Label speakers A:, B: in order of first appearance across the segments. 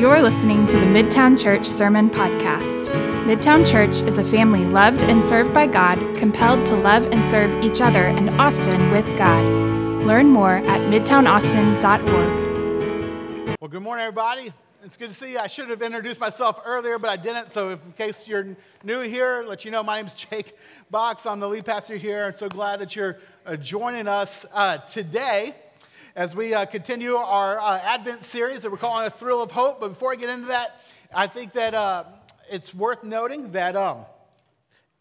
A: You're listening to the Midtown Church Sermon Podcast. Midtown Church is a family loved and served by God, compelled to love and serve each other and Austin with God. Learn more at midtownaustin.org.
B: Well, good morning, everybody. It's good to see you. I should have introduced myself earlier, but I didn't. So, in case you're new here, let you know my name is Jake Box. I'm the lead pastor here. I'm so glad that you're uh, joining us uh, today as we uh, continue our uh, Advent series that we're calling A Thrill of Hope. But before I get into that, I think that uh, it's worth noting that um,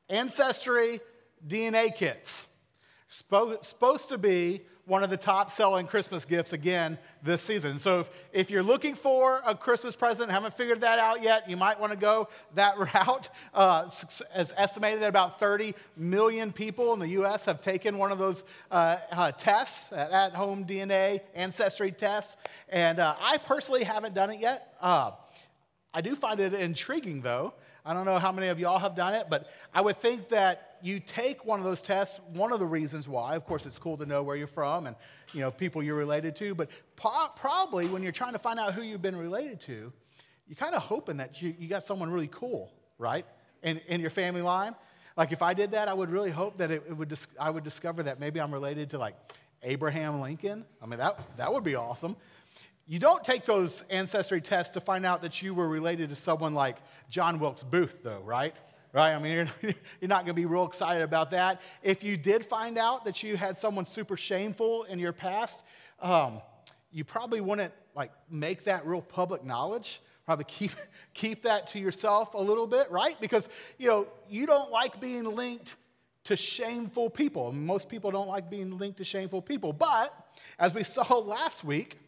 B: Ancestry DNA kits supposed to be one of the top selling Christmas gifts again this season. So if, if you're looking for a Christmas present, haven't figured that out yet, you might want to go that route. Uh, as estimated that about 30 million people in the U.S. have taken one of those uh, uh, tests, at home DNA ancestry tests. And uh, I personally haven't done it yet. Uh, I do find it intriguing, though. I don't know how many of y'all have done it, but I would think that you take one of those tests, one of the reasons why, of course, it's cool to know where you're from and you know people you're related to, but po- probably when you're trying to find out who you've been related to, you're kind of hoping that you, you got someone really cool, right, in, in your family line. Like if I did that, I would really hope that it, it would dis- I would discover that maybe I'm related to like Abraham Lincoln. I mean, that, that would be awesome. You don't take those ancestry tests to find out that you were related to someone like John Wilkes Booth, though, right? right? I mean, you're, you're not going to be real excited about that. If you did find out that you had someone super shameful in your past, um, you probably wouldn't like make that real public knowledge. Probably keep, keep that to yourself a little bit, right? Because, you know, you don't like being linked to shameful people. Most people don't like being linked to shameful people. But as we saw last week,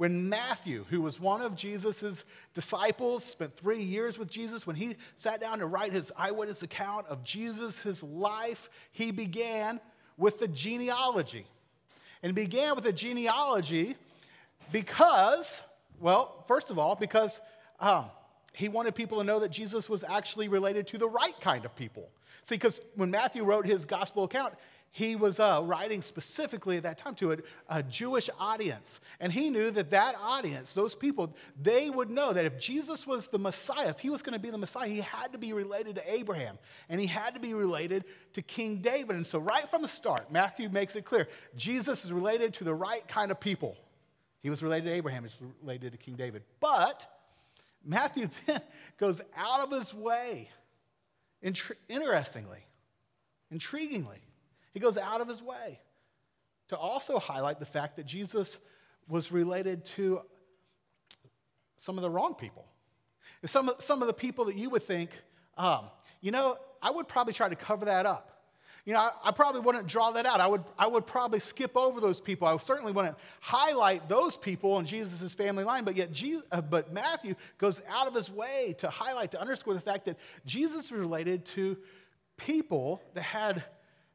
B: when Matthew, who was one of Jesus' disciples, spent three years with Jesus, when he sat down to write his eyewitness account of Jesus, life, he began with the genealogy. And began with the genealogy because, well, first of all, because um, he wanted people to know that Jesus was actually related to the right kind of people. See, because when Matthew wrote his gospel account, he was uh, writing specifically at that time to a, a, Jewish audience. And he knew that that audience, those people, they would know that if Jesus was the Messiah, if he was going to be the Messiah, he had to be related to Abraham and he had to be related to King David. And so, right from the start, Matthew makes it clear Jesus is related to the right kind of people. He was related to Abraham, he's related to King David. But Matthew then goes out of his way, interestingly, intriguingly he goes out of his way to also highlight the fact that Jesus was related to some of the wrong people. Some of, some of the people that you would think, um, you know, I would probably try to cover that up. You know, I, I, probably wouldn't draw that out. I would, I would probably skip over those people. I certainly wouldn't highlight those people in Jesus' family line, but yet Jesus, uh, but Matthew goes out of his way to highlight, to underscore the fact that Jesus was related to people that had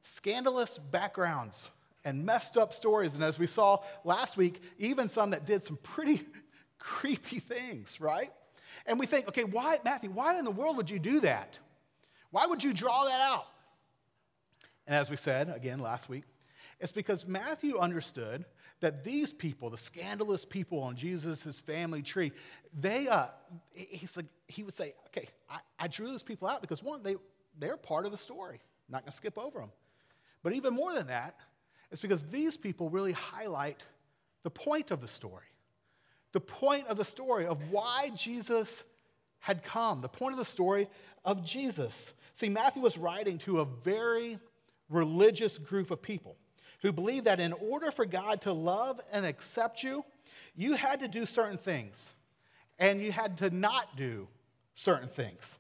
B: scandalous backgrounds and messed up stories. And as we saw last week, even some that did some pretty creepy things, right? And we think, okay, why, Matthew, why in the world would you do that? Why would you draw that out? And as we said again last week, it's because Matthew understood that these people, the scandalous people on Jesus' family tree, they, uh, he's like, he would say, okay, I, I drew those people out because one, they, they're part of the story. I'm not going to skip over them. But even more than that, it's because these people really highlight the point of the story. The point of the story of why Jesus had come, the point of the story of Jesus. See, Matthew was writing to a very religious group of people who believed that in order for God to love and accept you, you had to do certain things and you had to not do certain things,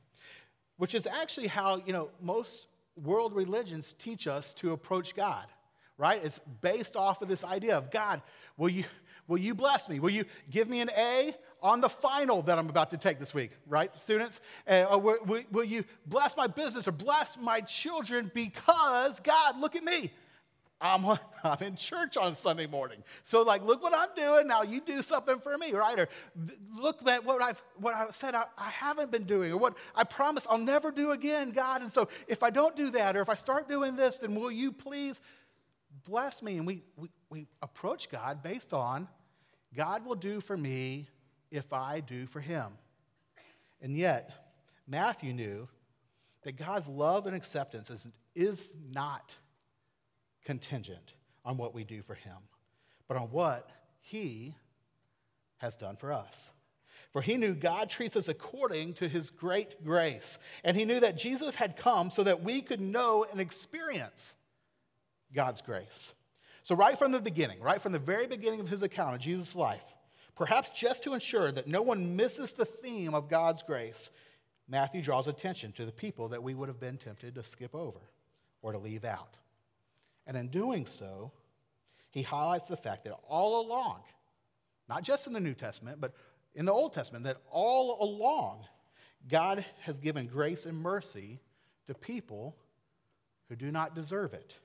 B: which is actually how, you know, most world religions teach us to approach God, right? It's based off of this idea of God, will you, will you bless me? Will you give me an A on the final that I'm about to take this week, right, students? Uh, will, will, will you bless my business or bless my children because, God, look at me. I'm, I'm in church on Sunday morning. So, like, look what I'm doing. Now you do something for me, right? Or look at what I've what I said I, I haven't been doing, or what I promise I'll never do again, God. And so, if I don't do that, or if I start doing this, then will you please bless me? And we, we, we approach God based on God will do for me if I do for him? And yet, Matthew knew that God's love and acceptance is, is not contingent on what we do for him, but on what he has done for us. For he knew God treats us according to his great grace. And he knew that Jesus had come so that we could know and experience God's grace. So, right from the beginning, right from the very beginning of his account of Jesus' life, perhaps just to ensure that no one misses the theme of God's grace, Matthew draws attention to the people that we would have been tempted to skip over or to leave out. And in doing so, he highlights the fact that all along, not just in the New Testament, but in the Old Testament, that all along, God has given grace and mercy to people who do not deserve it.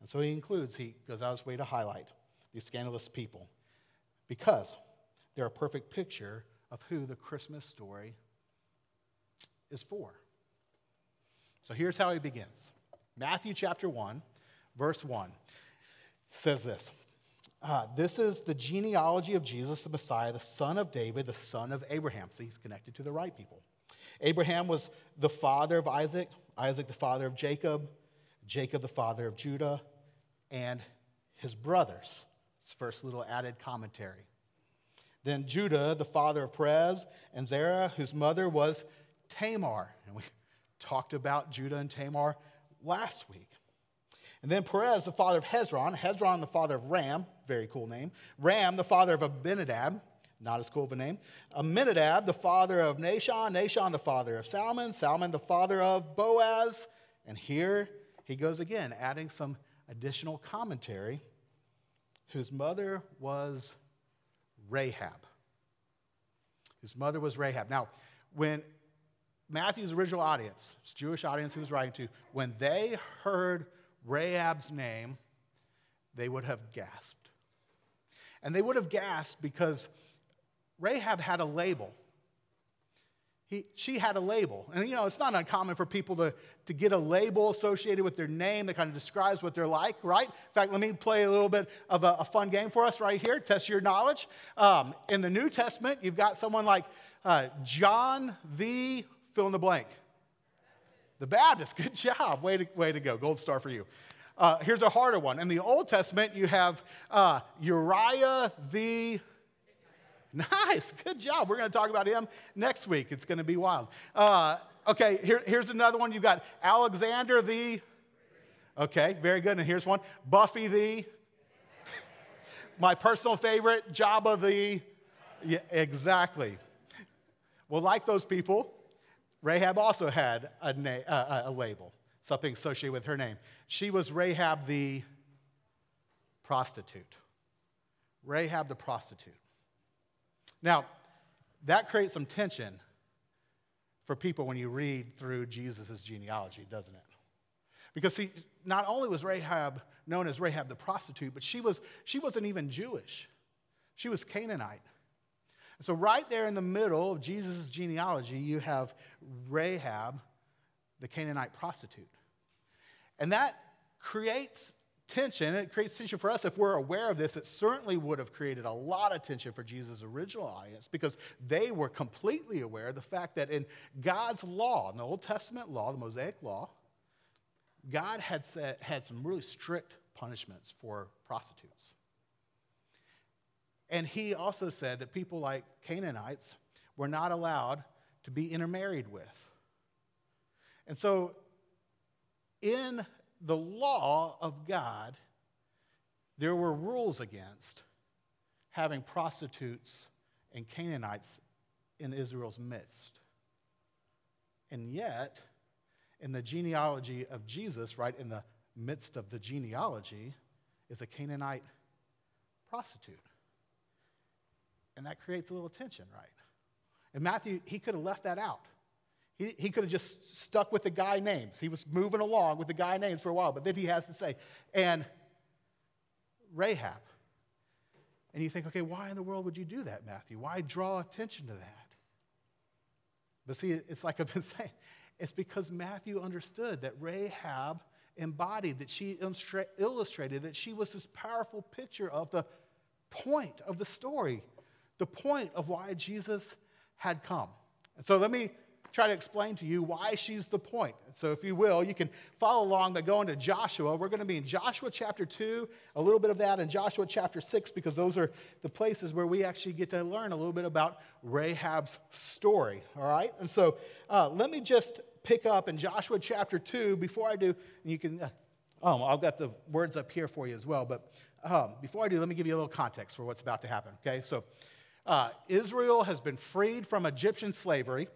B: And so he includes, he goes out of his way to highlight these scandalous people because they're a perfect picture of who the Christmas story is for. So here's how he begins Matthew chapter 1, verse 1 says this uh, This is the genealogy of Jesus, the Messiah, the son of David, the son of Abraham. So he's connected to the right people. Abraham was the father of Isaac, Isaac the father of Jacob, Jacob the father of Judah, and his brothers. His first little added commentary. Then Judah, the father of Perez and Zerah, whose mother was Tamar. And we talked about Judah and Tamar last week. And then Perez, the father of Hezron, Hezron, the father of Ram, very cool name. Ram, the father of Abinadab, not as cool of a name. Aminadab, the father of Nahshon, Nahshon, the father of Salmon, Salmon, the father of Boaz. And here he goes again, adding some additional commentary, whose mother was Rahab. His mother was Rahab. Now, when Matthew's original audience, his Jewish audience he was writing to, when they heard Rahab's name, they would have gasped. And they would have gasped because Rahab had a label. He, she had a label. And you know, it's not uncommon for people to, to get a label associated with their name that kind of describes what they're like, right? In fact, let me play a little bit of a, a fun game for us right here, test your knowledge. Um, in the New Testament, you've got someone like uh, John the fill in the blank. The Baptist, good job. Way to, way to go. Gold star for you. Uh, here's a harder one. In the Old Testament, you have uh, Uriah the. Nice, good job. We're going to talk about him next week. It's going to be wild. Uh, okay, here, here's another one. You've got Alexander the. Okay, very good. And here's one Buffy the. My personal favorite, Jabba the. Yeah, exactly. Well, like those people, Rahab also had a, na- uh, a label, something associated with her name. She was Rahab the prostitute. Rahab the prostitute. Now, that creates some tension for people when you read through Jesus' genealogy, doesn't it? Because, see, not only was Rahab known as Rahab the prostitute, but she, was, she wasn't even Jewish, she was Canaanite. So, right there in the middle of Jesus' genealogy, you have Rahab, the Canaanite prostitute. And that creates tension. It creates tension for us. If we're aware of this, it certainly would have created a lot of tension for Jesus' original audience because they were completely aware of the fact that in God's law, in the Old Testament law, the Mosaic law, God had, set, had some really strict punishments for prostitutes. And he also said that people like Canaanites were not allowed to be intermarried with. And so, in the law of God, there were rules against having prostitutes and Canaanites in Israel's midst. And yet, in the genealogy of Jesus, right in the midst of the genealogy, is a Canaanite prostitute. And that creates a little tension, right? And Matthew, he could have left that out. He, he could have just stuck with the guy names. He was moving along with the guy names for a while, but then he has to say, and Rahab. And you think, okay, why in the world would you do that, Matthew? Why draw attention to that? But see, it's like I've been saying, it's because Matthew understood that Rahab embodied, that she illustrated, that she was this powerful picture of the point of the story the point of why Jesus had come. And so let me try to explain to you why she's the point. So, if you will, you can follow along by going to Joshua. We're going to be in Joshua chapter 2, a little bit of that, and Joshua chapter 6, because those are the places where we actually get to learn a little bit about Rahab's story. All right? And so, uh, let me just pick up in Joshua chapter 2 before I do, you can. Uh, oh, I've got the words up here for you as well. But um, before I do, let me give you a little context for what's about to happen. Okay? So, uh, Israel has been freed from Egyptian slavery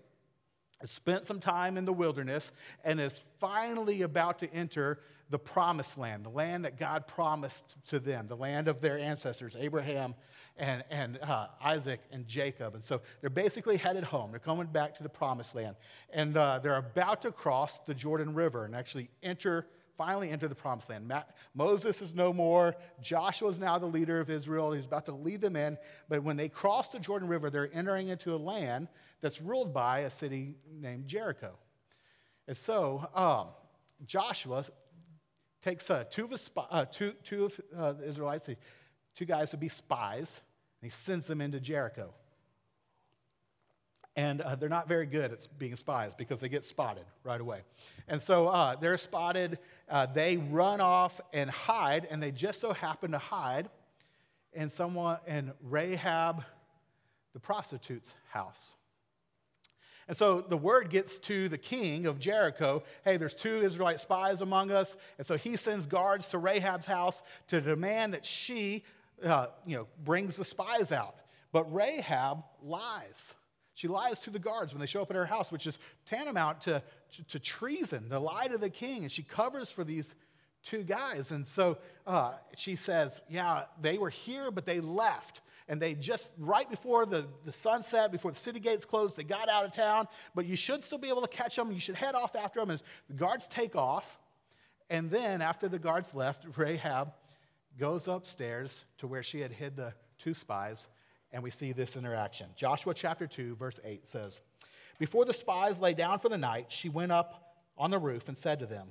B: spent some time in the wilderness, and is finally about to enter the promised land, the land that God promised to them, the land of their ancestors, Abraham and, and uh, Isaac and Jacob. And so they're basically headed home. They're coming back to the promised land. And uh, they're about to cross the Jordan River and actually enter finally enter the promised land. Moses is no more. Joshua is now the leader of Israel. He's about to lead them in. But when they cross the Jordan River, they're entering into a land that's ruled by a city named Jericho. And so um, Joshua takes uh, two, of his, uh, two, two of uh, the Israelites, two guys to be spies, and he sends them into Jericho. And uh, they're not very good at being spies because they get spotted right away. And so uh, they're spotted, uh, they run off and hide, and they just so happen to hide in someone in Rahab, the prostitute's house. And so the word gets to the king of Jericho hey, there's two Israelite spies among us. And so he sends guards to Rahab's house to demand that she uh, you know, brings the spies out. But Rahab lies. She lies to the guards when they show up at her house, which is tantamount to, to, to treason, to lie to the king. And she covers for these two guys. And so uh, she says, Yeah, they were here, but they left. And they just, right before the, the sunset, before the city gates closed, they got out of town. But you should still be able to catch them. You should head off after them. as the guards take off. And then, after the guards left, Rahab goes upstairs to where she had hid the two spies and we see this interaction. Joshua chapter 2, verse 8 says, Before the spies lay down for the night, she went up on the roof and said to them,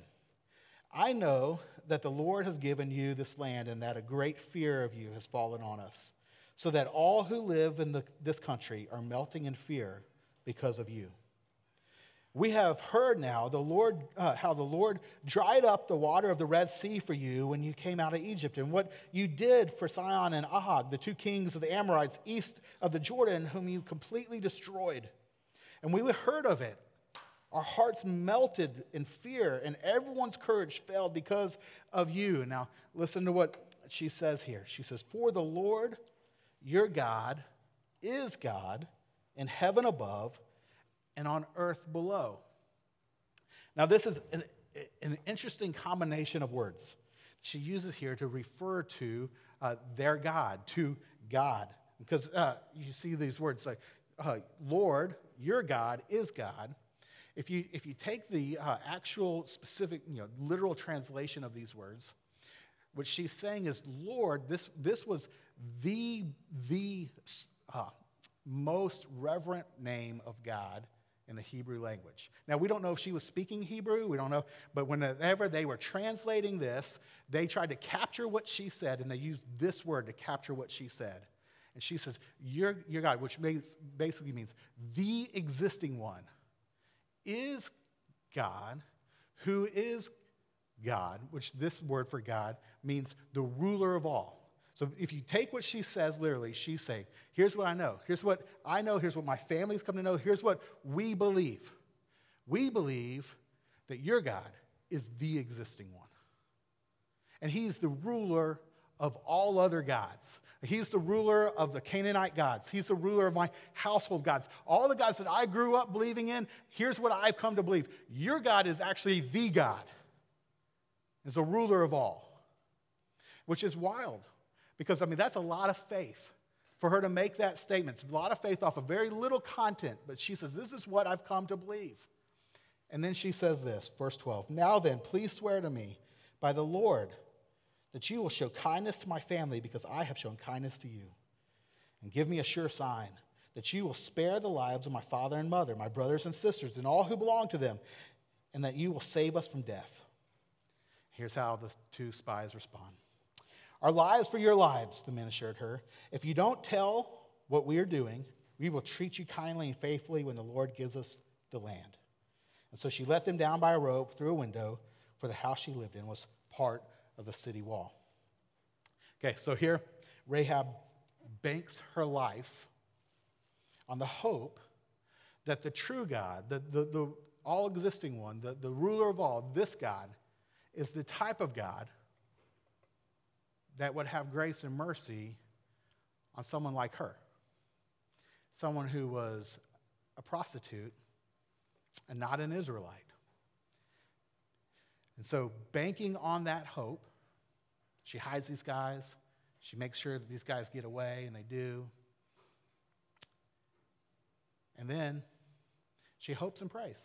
B: I know that the Lord has given you this land and that a great fear of you has fallen on us, so that all who live in the, this country are melting in fear because of you. We have heard now the Lord, uh, how the Lord dried up the water of the Red Sea for you when you came out of Egypt, and what you did for Sihon and Og, the two kings of the Amorites east of the Jordan, whom you completely destroyed. And we heard of it. Our hearts melted in fear, and everyone's courage failed because of you. Now, listen to what she says here. She says, For the Lord your God is God in heaven above and on earth below. Now, this is an, an interesting combination of words she uses here to refer to uh, their God, to God. Because uh, you see these words like, uh, Lord, your God is God. If you, if you take the uh, actual specific, you know, literal translation of these words, what she's saying is, Lord, this, this was the, the uh, most reverent name of God in the Hebrew language. Now, we don't know if she was speaking Hebrew, we don't know, but whenever they were translating this, they tried to capture what she said, and they used this word to capture what she said. And she says, Your, your God, which basically means the existing one, is God, who is God, which this word for God means the ruler of all. So if you take what she says literally, she's saying, here's what I know. Here's what I know. Here's what my family's come to know. Here's what we believe. We believe that your God is the existing one. And he's the ruler of all other gods. He's the ruler of the Canaanite gods. He's the ruler of my household gods. All the gods that I grew up believing in, here's what I've come to believe. Your God is actually the God. Is the ruler of all. Which is wild. Because, I mean, that's a lot of faith for her to make that statement. It's a lot of faith off of very little content, but she says, This is what I've come to believe. And then she says this, verse 12 Now then, please swear to me by the Lord that you will show kindness to my family because I have shown kindness to you. And give me a sure sign that you will spare the lives of my father and mother, my brothers and sisters, and all who belong to them, and that you will save us from death. Here's how the two spies respond our lives for your lives, the men assured her. If you don't tell what we are doing. We will treat you kindly and faithfully when the Lord gives us the land. And so she let them down by a rope through a window, for the house she lived in was part of the city wall. Okay, so here Rahab banks her life on the hope that the true God, the, the, the all existing one, the, the ruler of all, this God, is the type of God that would have grace and mercy on someone like her. Someone who was a prostitute and not an Israelite. And so, banking on that hope, she hides these guys. She makes sure that these guys get away, and they do. And then she hopes and prays.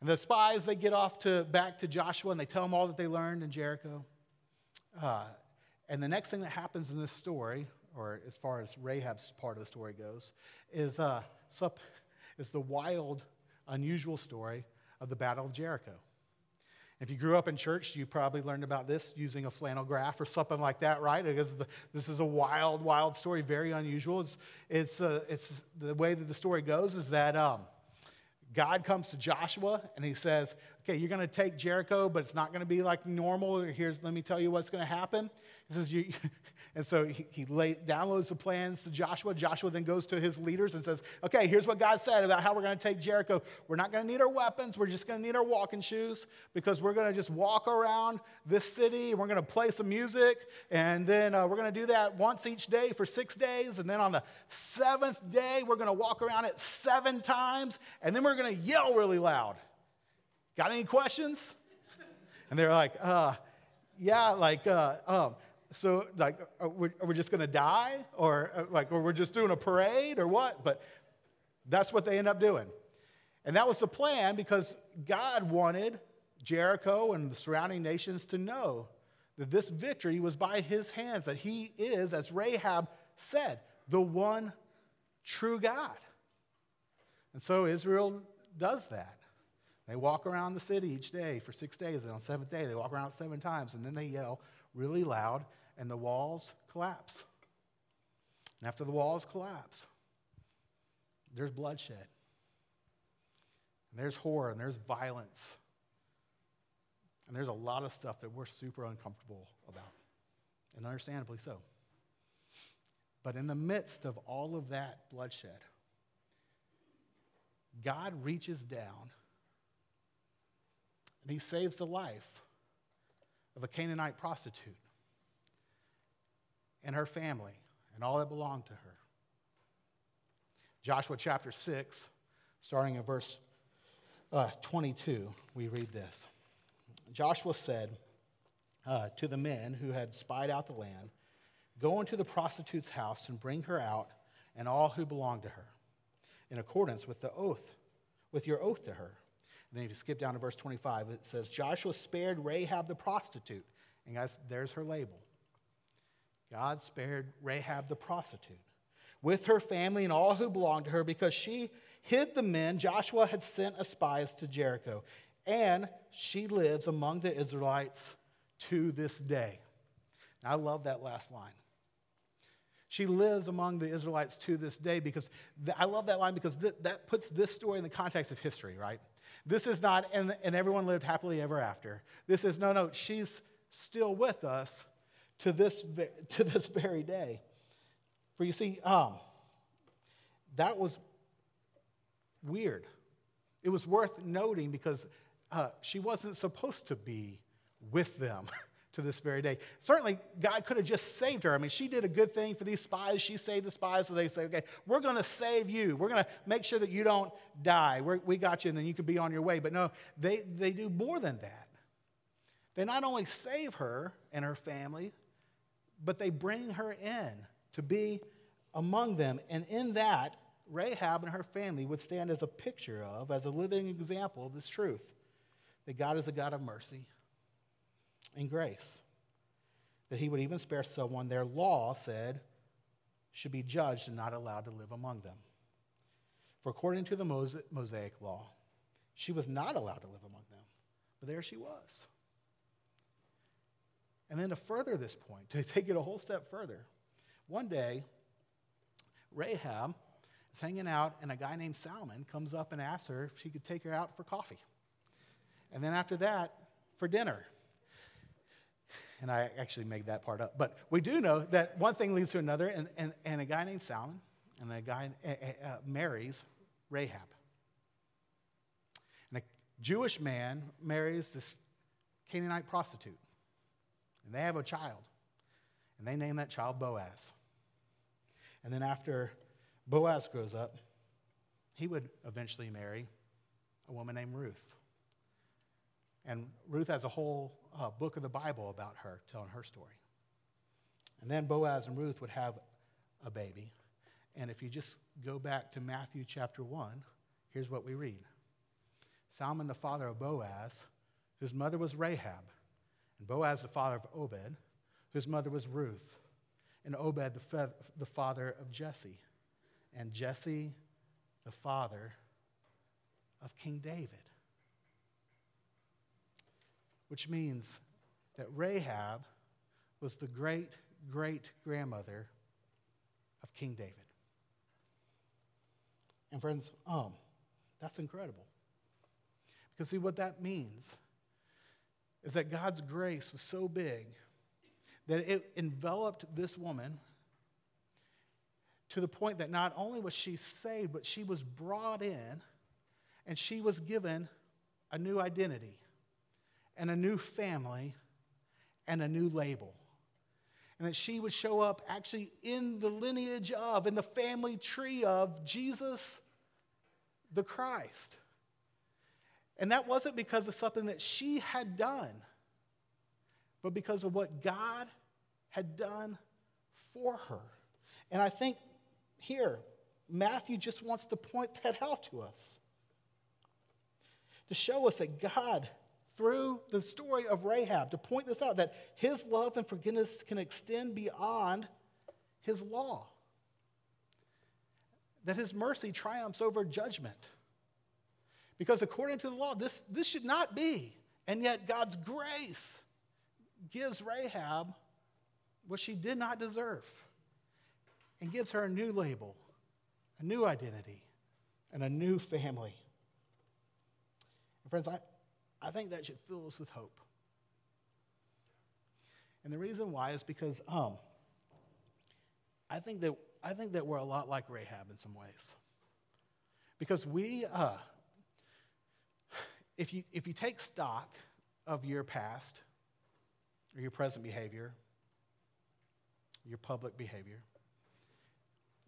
B: And the spies, they get off to back to Joshua and they tell him all that they learned in Jericho. Uh, and the next thing that happens in this story, or as far as Rahab's part of the story goes, is, uh, is the wild, unusual story of the Battle of Jericho. If you grew up in church, you probably learned about this using a flannel graph or something like that, right? Because this is a wild, wild story, very unusual. It's, it's, uh, it's the way that the story goes is that um, God comes to Joshua and he says, Okay, you're going to take Jericho, but it's not going to be like normal. Here's, let me tell you what's going to happen. He says, you, and so he, he lay, downloads the plans to Joshua. Joshua then goes to his leaders and says, Okay, here's what God said about how we're going to take Jericho. We're not going to need our weapons. We're just going to need our walking shoes because we're going to just walk around this city. We're going to play some music. And then uh, we're going to do that once each day for six days. And then on the seventh day, we're going to walk around it seven times. And then we're going to yell really loud. Got any questions? And they're like, uh, yeah, like, uh, um, so like, are we, are we just going to die? Or uh, like, or we're just doing a parade or what? But that's what they end up doing. And that was the plan because God wanted Jericho and the surrounding nations to know that this victory was by his hands, that he is, as Rahab said, the one true God. And so Israel does that. They walk around the city each day for six days, and on the seventh day, they walk around seven times, and then they yell really loud, and the walls collapse. And after the walls collapse, there's bloodshed, and there's horror, and there's violence, and there's a lot of stuff that we're super uncomfortable about, and understandably so. But in the midst of all of that bloodshed, God reaches down and he saves the life of a Canaanite prostitute and her family and all that belonged to her. Joshua chapter 6, starting in verse uh, 22, we read this. Joshua said uh, to the men who had spied out the land, Go into the prostitute's house and bring her out and all who belong to her, in accordance with the oath, with your oath to her. And then if you skip down to verse 25, it says, Joshua spared Rahab the prostitute. And guys, there's her label. God spared Rahab the prostitute with her family and all who belonged to her because she hid the men Joshua had sent as spies to Jericho. And she lives among the Israelites to this day. Now, I love that last line. She lives among the Israelites to this day because th- I love that line because th- that puts this story in the context of history, right? This is not, and, and everyone lived happily ever after. This is, no, no, she's still with us to this, to this very day. For you see, um, that was weird. It was worth noting because uh, she wasn't supposed to be with them. to this very day. Certainly, God could have just saved her. I mean, she did a good thing for these spies. She saved the spies, so they say, okay, we're going to save you. We're going to make sure that you don't die. We're, we got you, and then you can be on your way. But no, they, they do more than that. They not only save her and her family, but they bring her in to be among them. And in that, Rahab and her family would stand as a picture of, as a living example of this truth that God is a God of mercy and grace. That he would even spare someone their law said should be judged and not allowed to live among them. For according to the Mosaic law, she was not allowed to live among them, but there she was. And then to further this point, to take it a whole step further, one day, Rahab is hanging out, and a guy named Salmon comes up and asks her if she could take her out for coffee. And then after that, for dinner. And I actually made that part up. But we do know that one thing leads to another, and, and, and a guy named Salmon and a guy uh, uh, marries Rahab. And a Jewish man marries this Canaanite prostitute. And they have a child. And they name that child Boaz. And then after Boaz grows up, he would eventually marry a woman named Ruth. And Ruth has a whole uh, book of the Bible about her, telling her story. And then Boaz and Ruth would have a baby. And if you just go back to Matthew chapter 1, here's what we read Salmon, the father of Boaz, whose mother was Rahab, and Boaz, the father of Obed, whose mother was Ruth, and Obed, the, fe- the father of Jesse, and Jesse, the father of King David. Which means that Rahab was the great great grandmother of King David. And friends, um, that's incredible. Because see what that means is that God's grace was so big that it enveloped this woman to the point that not only was she saved, but she was brought in and she was given a new identity and a new family and a new label. And that she would show up actually in the lineage of, in the family tree of Jesus the Christ. And that wasn't because of something that she had done, but because of what God had done for her. And I think here, Matthew just wants to point that out to us to show us that God, through the story of Rahab, to point this out that his love and forgiveness can extend beyond his law, that his mercy triumphs over judgment. Because according to the law, this, this should not be. And yet, God's grace gives Rahab what she did not deserve and gives her a new label, a new identity, and a new family. And friends, I, I think that should fill us with hope. And the reason why is because um, I, think that, I think that we're a lot like Rahab in some ways. Because we, uh, if you, if you take stock of your past or your present behavior, your public behavior,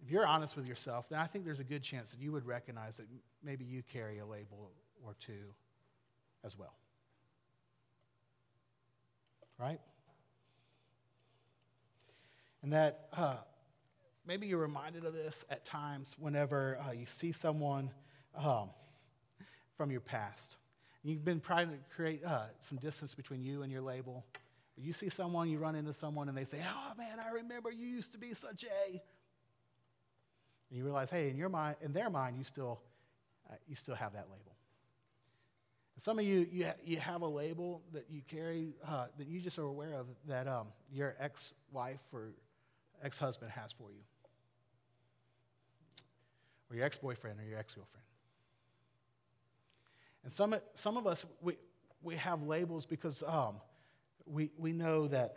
B: if you're honest with yourself, then I think there's a good chance that you would recognize that maybe you carry a label or two as well. Right? And that uh, maybe you're reminded of this at times whenever uh, you see someone um, from your past. You've been trying to create uh, some distance between you and your label. You see someone, you run into someone, and they say, Oh man, I remember you used to be such a. And you realize, hey, in your mind, in their mind, you still, uh, you still have that label. Some of you, you, you have a label that you carry uh, that you just are aware of that um, your ex-wife or ex-husband has for you, or your ex-boyfriend or your ex-girlfriend. And some, some of us, we, we have labels because um, we, we know that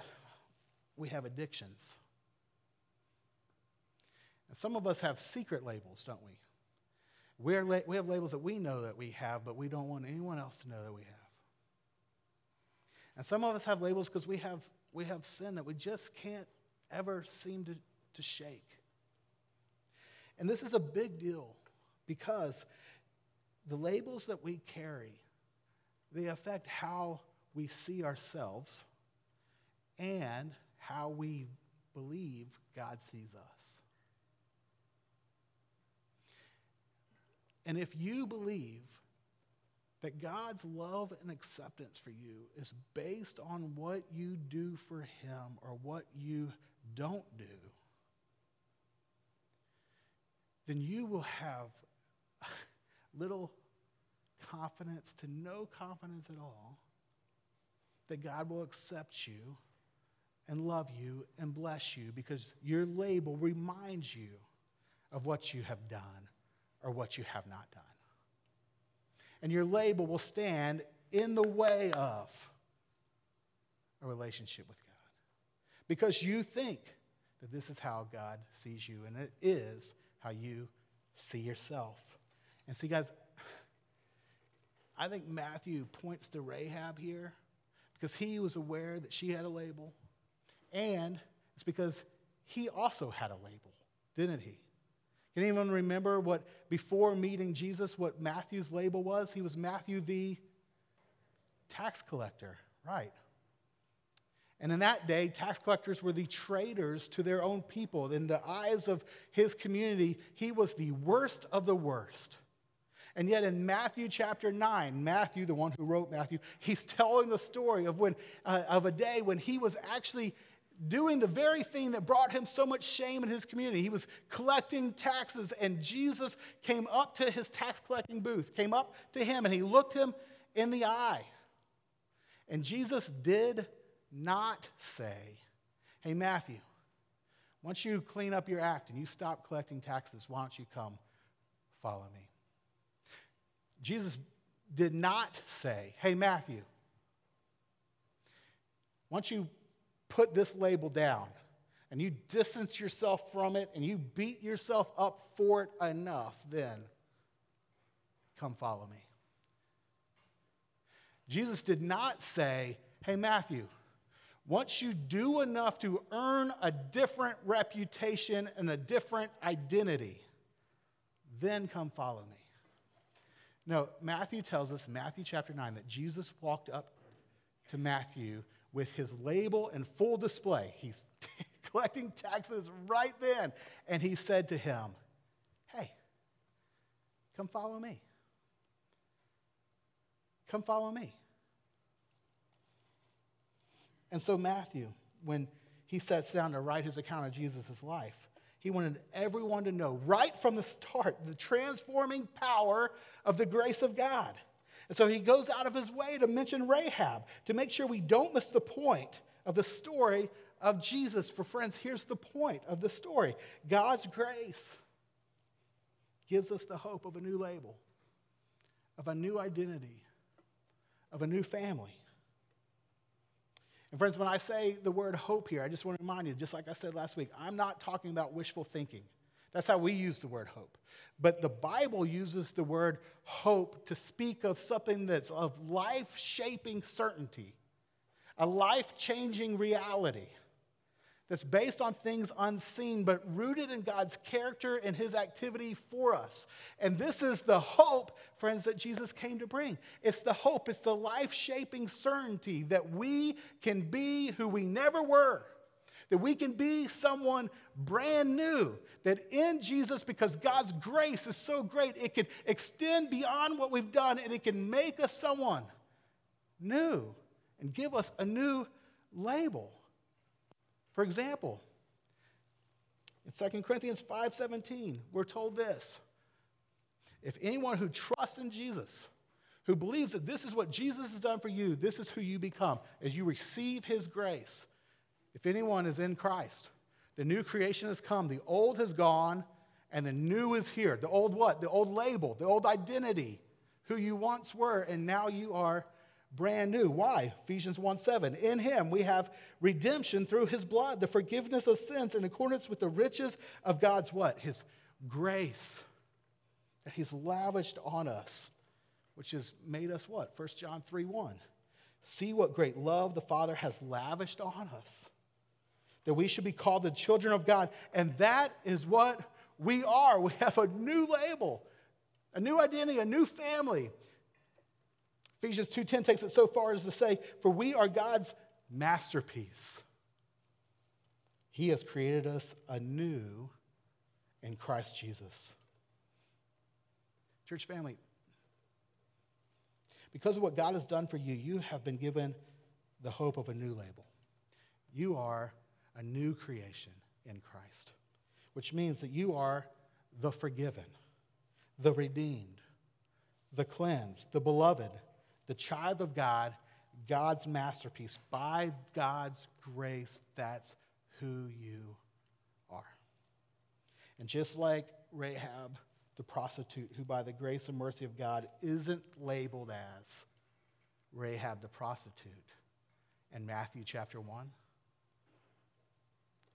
B: we have addictions. And some of us have secret labels, don't we? We're la- we have labels that we know that we have, but we don't want anyone else to know that we have. And some of us have labels because we have, we have sin that we just can't ever seem to, to shake. And this is a big deal because the labels that we carry, they affect how we see ourselves and how we believe God sees us. And if you believe that God's love and acceptance for you is based on what you do for Him or what you don't do, then you will have little confidence to no confidence at all that God will accept you and love you and bless you because your label reminds you of what you have done or what you have not done. And your label will stand in the way of a relationship with God because you think that this is how God sees you, and it is how you see yourself. And see, guys, I think Matthew points to Rahab here because he was aware that she had a label, and it's because he also had a label, didn't he? Can anyone remember what, before meeting Jesus, what Matthew's label was? He was Matthew the tax collector, right? And in that day, tax collectors were the traitors to their own people. In the eyes of his community, he was the worst of the worst. And yet, in Matthew chapter 9, Matthew, the one who wrote Matthew, he's telling the story of, when, uh, of a day when he was actually doing the very thing that brought him so much shame in his community. He was collecting taxes, and Jesus came up to his tax collecting booth, came up to him, and he looked him in the eye. And Jesus did not say, Hey, Matthew, once you clean up your act and you stop collecting taxes, why don't you come follow me? Jesus did not say, Hey, Matthew, once you put this label down and you distance yourself from it and you beat yourself up for it enough, then come follow me. Jesus did not say, Hey, Matthew, once you do enough to earn a different reputation and a different identity, then come follow me. No, Matthew tells us, Matthew chapter 9, that Jesus walked up to Matthew with his label in full display. He's collecting taxes right then. And he said to him, Hey, come follow me. Come follow me. And so, Matthew, when he sets down to write his account of Jesus' life, he wanted everyone to know right from the start the transforming power of the grace of God. And so he goes out of his way to mention Rahab to make sure we don't miss the point of the story of Jesus. For friends, here's the point of the story God's grace gives us the hope of a new label, of a new identity, of a new family. And friends, when I say the word hope here, I just want to remind you, just like I said last week, I'm not talking about wishful thinking. That's how we use the word hope. But the Bible uses the word hope to speak of something that's of life shaping certainty, a life changing reality that's based on things unseen, but rooted in God's character and his activity for us. And this is the hope, friends, that Jesus came to bring. It's the hope, it's the life shaping certainty that we can be who we never were. That we can be someone brand new. That in Jesus, because God's grace is so great, it can extend beyond what we've done and it can make us someone new and give us a new label. For example, in 2 Corinthians 5:17, we're told this. If anyone who trusts in Jesus, who believes that this is what Jesus has done for you, this is who you become as you receive his grace. If anyone is in Christ, the new creation has come, the old has gone, and the new is here. The old what? The old label, the old identity, who you once were, and now you are brand new. Why? Ephesians 1 7. In him we have redemption through his blood, the forgiveness of sins in accordance with the riches of God's what? His grace that he's lavished on us, which has made us what? 1 John 3 1. See what great love the Father has lavished on us, that we should be called the children of God. And that is what we are. We have a new label, a new identity, a new family. Ephesians 2:10 takes it so far as to say, "For we are God's masterpiece. He has created us anew in Christ Jesus." Church family, because of what God has done for you, you have been given the hope of a new label. You are a new creation in Christ, which means that you are the forgiven, the redeemed, the cleansed, the beloved, the child of God, God's masterpiece. By God's grace, that's who you are. And just like Rahab, the prostitute, who by the grace and mercy of God isn't labeled as Rahab the prostitute in Matthew chapter 1,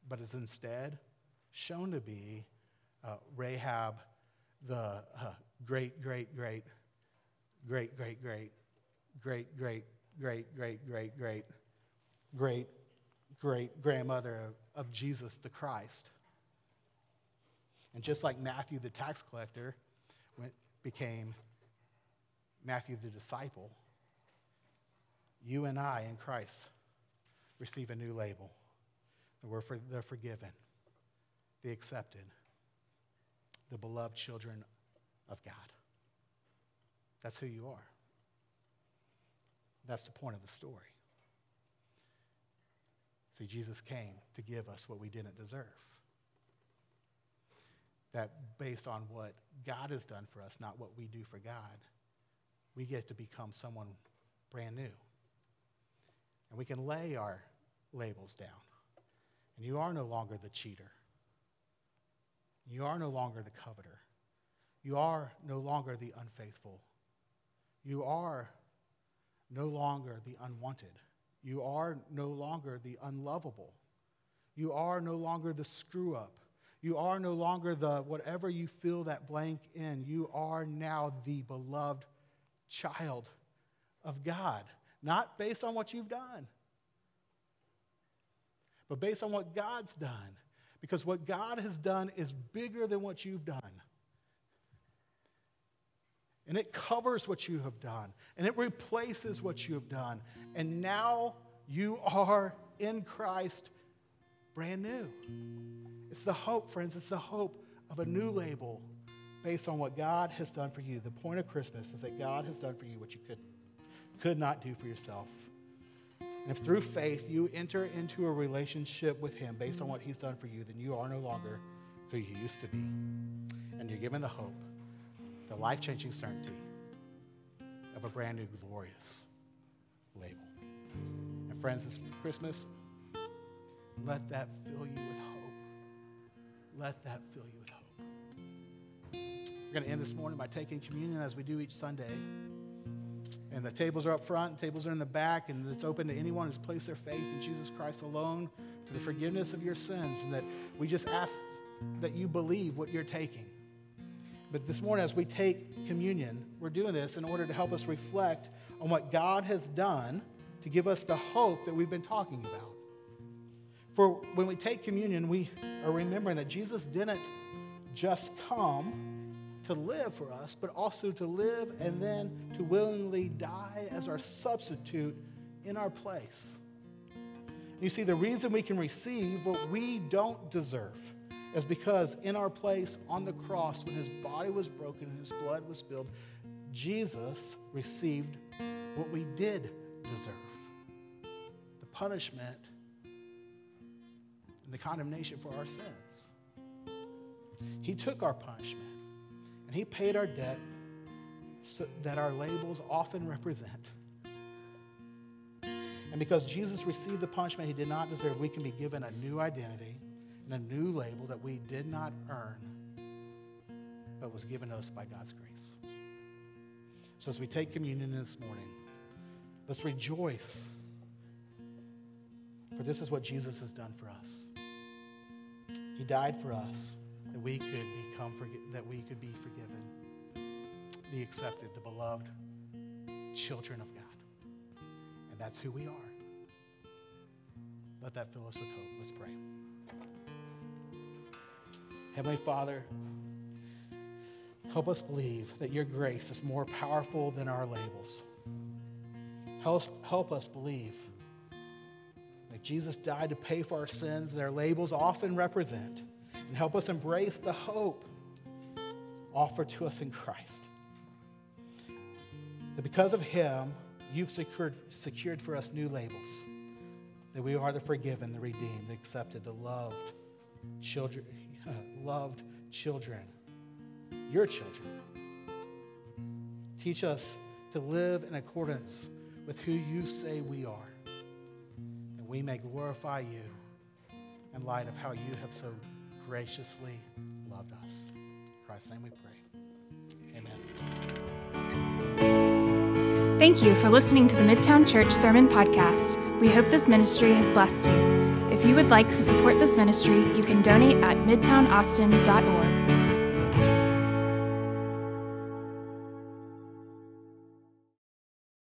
B: but is instead shown to be uh, Rahab the uh, great, great, great, great, great, great, great, great, great, great, great, great, great, great grandmother of, Jesus the Christ. And just like Matthew the tax collector went, became Matthew the disciple, you and I in Christ receive a new label. We're for the forgiven, the accepted, the beloved children of God. That's who you are. That's the point of the story. See, Jesus came to give us what we didn't deserve. That based on what God has done for us, not what we do for God, we get to become someone brand new. And we can lay our labels down. And you are no longer the cheater. You are no longer the coveter. You are no longer the unfaithful. You are no longer the unwanted. You are no longer the unlovable. You are no longer the screw up. You are no longer the whatever you fill that blank in. You are now the beloved child of God, not based on what you've done, but based on what God's done. Because what God has done is bigger than what you've done. And it covers what you have done, and it replaces what you have done. And now you are in Christ brand new. It's the hope, friends. It's the hope of a new label based on what God has done for you. The point of Christmas is that God has done for you what you could, could not do for yourself. And if through faith you enter into a relationship with Him based on what He's done for you, then you are no longer who you used to be. And you're given the hope, the life changing certainty of a brand new, glorious label. And friends, this Christmas, let that fill you with hope. Let that fill you with hope. We're going to end this morning by taking communion as we do each Sunday. And the tables are up front, tables are in the back, and it's open to anyone who's placed their faith in Jesus Christ alone for the forgiveness of your sins. And that we just ask that you believe what you're taking. But this morning, as we take communion, we're doing this in order to help us reflect on what God has done to give us the hope that we've been talking about. For when we take communion, we are remembering that Jesus didn't just come to live for us, but also to live and then to willingly die as our substitute in our place. You see, the reason we can receive what we don't deserve is because in our place on the cross, when his body was broken and his blood was spilled, Jesus received what we did deserve the punishment and the condemnation for our sins. He took our punishment. And he paid our debt so that our labels often represent. And because Jesus received the punishment he did not deserve, we can be given a new identity and a new label that we did not earn, but was given us by God's grace. So as we take communion this morning, let's rejoice. For this is what Jesus has done for us. He died for us that we could become that we could be forgiven, the accepted, the beloved children of God. And that's who we are. Let that fill us with hope. Let's pray. Heavenly Father, help us believe that your grace is more powerful than our labels. Help, help us believe that Jesus died to pay for our sins our labels often represent and help us embrace the hope offered to us in Christ. That because of Him, you've secured, secured for us new labels. That we are the forgiven, the redeemed, the accepted, the loved children, loved children, your children. Teach us to live in accordance with who you say we are. And we may glorify you in light of how you have so graciously loved us. In Christ's name we pray. Amen.
A: Thank you for listening to the Midtown Church Sermon Podcast. We hope this ministry has blessed you. If you would like to support this ministry, you can donate at midtownaustin.org.